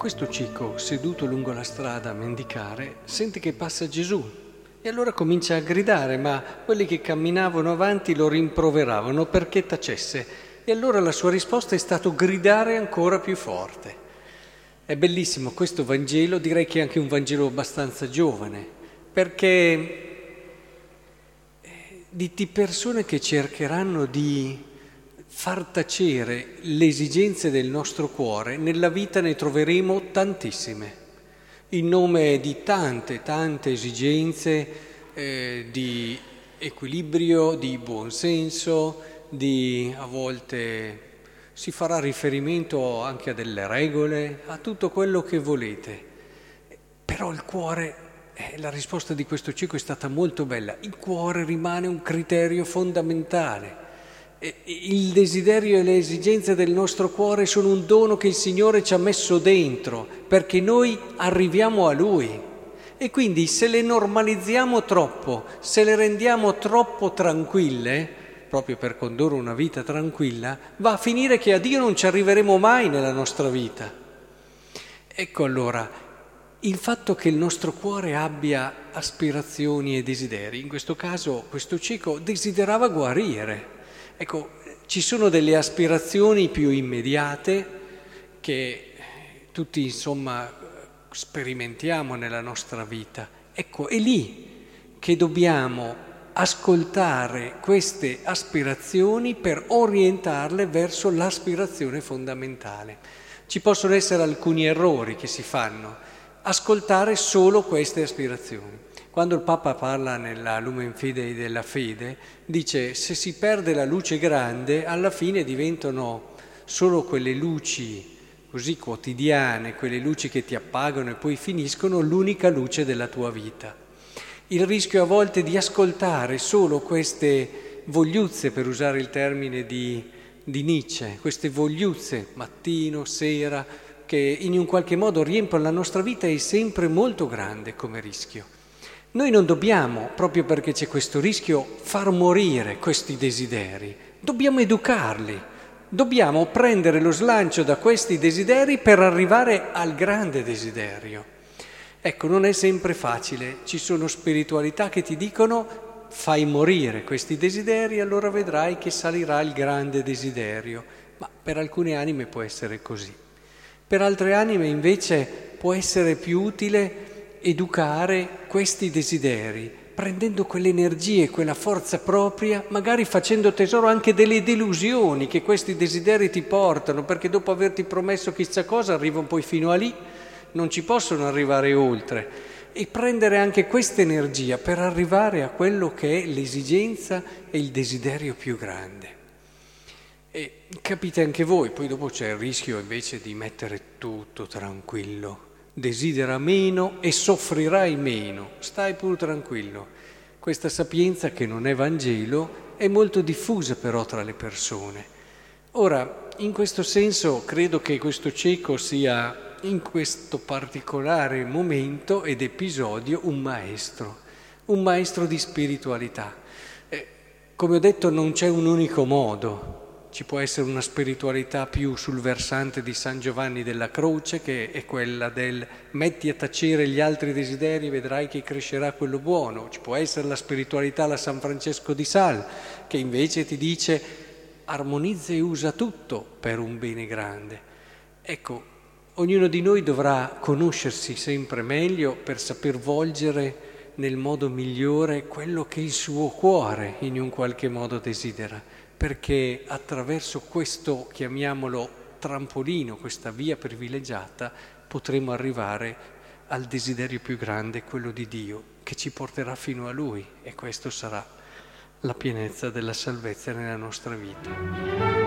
Questo cieco, seduto lungo la strada a mendicare, sente che passa Gesù e allora comincia a gridare, ma quelli che camminavano avanti lo rimproveravano perché tacesse. E allora la sua risposta è stato gridare ancora più forte. È bellissimo questo Vangelo, direi che è anche un Vangelo abbastanza giovane, perché di, di persone che cercheranno di far tacere le esigenze del nostro cuore, nella vita ne troveremo tantissime, in nome di tante, tante esigenze eh, di equilibrio, di buonsenso, di a volte si farà riferimento anche a delle regole, a tutto quello che volete. Però il cuore eh, la risposta di questo cieco è stata molto bella. Il cuore rimane un criterio fondamentale. Il desiderio e le esigenze del nostro cuore sono un dono che il Signore ci ha messo dentro perché noi arriviamo a Lui. E quindi se le normalizziamo troppo, se le rendiamo troppo tranquille, proprio per condurre una vita tranquilla, va a finire che a Dio non ci arriveremo mai nella nostra vita. Ecco allora, il fatto che il nostro cuore abbia aspirazioni e desideri, in questo caso questo cieco desiderava guarire. Ecco, ci sono delle aspirazioni più immediate che tutti insomma sperimentiamo nella nostra vita. Ecco, è lì che dobbiamo ascoltare queste aspirazioni per orientarle verso l'aspirazione fondamentale. Ci possono essere alcuni errori che si fanno ascoltare solo queste aspirazioni. Quando il Papa parla nella Lumen Fidei della fede, dice se si perde la luce grande, alla fine diventano solo quelle luci così quotidiane, quelle luci che ti appagano e poi finiscono, l'unica luce della tua vita. Il rischio a volte di ascoltare solo queste vogliuzze, per usare il termine di, di Nietzsche, queste vogliuzze, mattino, sera, che in un qualche modo riempiono la nostra vita è sempre molto grande come rischio. Noi non dobbiamo, proprio perché c'è questo rischio, far morire questi desideri, dobbiamo educarli, dobbiamo prendere lo slancio da questi desideri per arrivare al grande desiderio. Ecco, non è sempre facile, ci sono spiritualità che ti dicono fai morire questi desideri, allora vedrai che salirà il grande desiderio, ma per alcune anime può essere così. Per altre anime invece può essere più utile educare questi desideri, prendendo quelle energie, quella forza propria, magari facendo tesoro anche delle delusioni che questi desideri ti portano, perché dopo averti promesso chissà cosa arrivano poi fino a lì, non ci possono arrivare oltre. E prendere anche questa energia per arrivare a quello che è l'esigenza e il desiderio più grande. E capite anche voi, poi dopo c'è il rischio invece di mettere tutto tranquillo. Desidera meno e soffrirai meno, stai pur tranquillo. Questa sapienza che non è Vangelo è molto diffusa però tra le persone. Ora, in questo senso credo che questo cieco sia in questo particolare momento ed episodio un maestro, un maestro di spiritualità. Eh, come ho detto non c'è un unico modo, ci può essere una spiritualità più sul versante di San Giovanni della Croce, che è quella del metti a tacere gli altri desideri e vedrai che crescerà quello buono. Ci può essere la spiritualità alla San Francesco di Sal, che invece ti dice armonizza e usa tutto per un bene grande. Ecco, ognuno di noi dovrà conoscersi sempre meglio per saper volgere nel modo migliore quello che il suo cuore in un qualche modo desidera perché attraverso questo, chiamiamolo trampolino, questa via privilegiata, potremo arrivare al desiderio più grande, quello di Dio, che ci porterà fino a Lui e questo sarà la pienezza della salvezza nella nostra vita.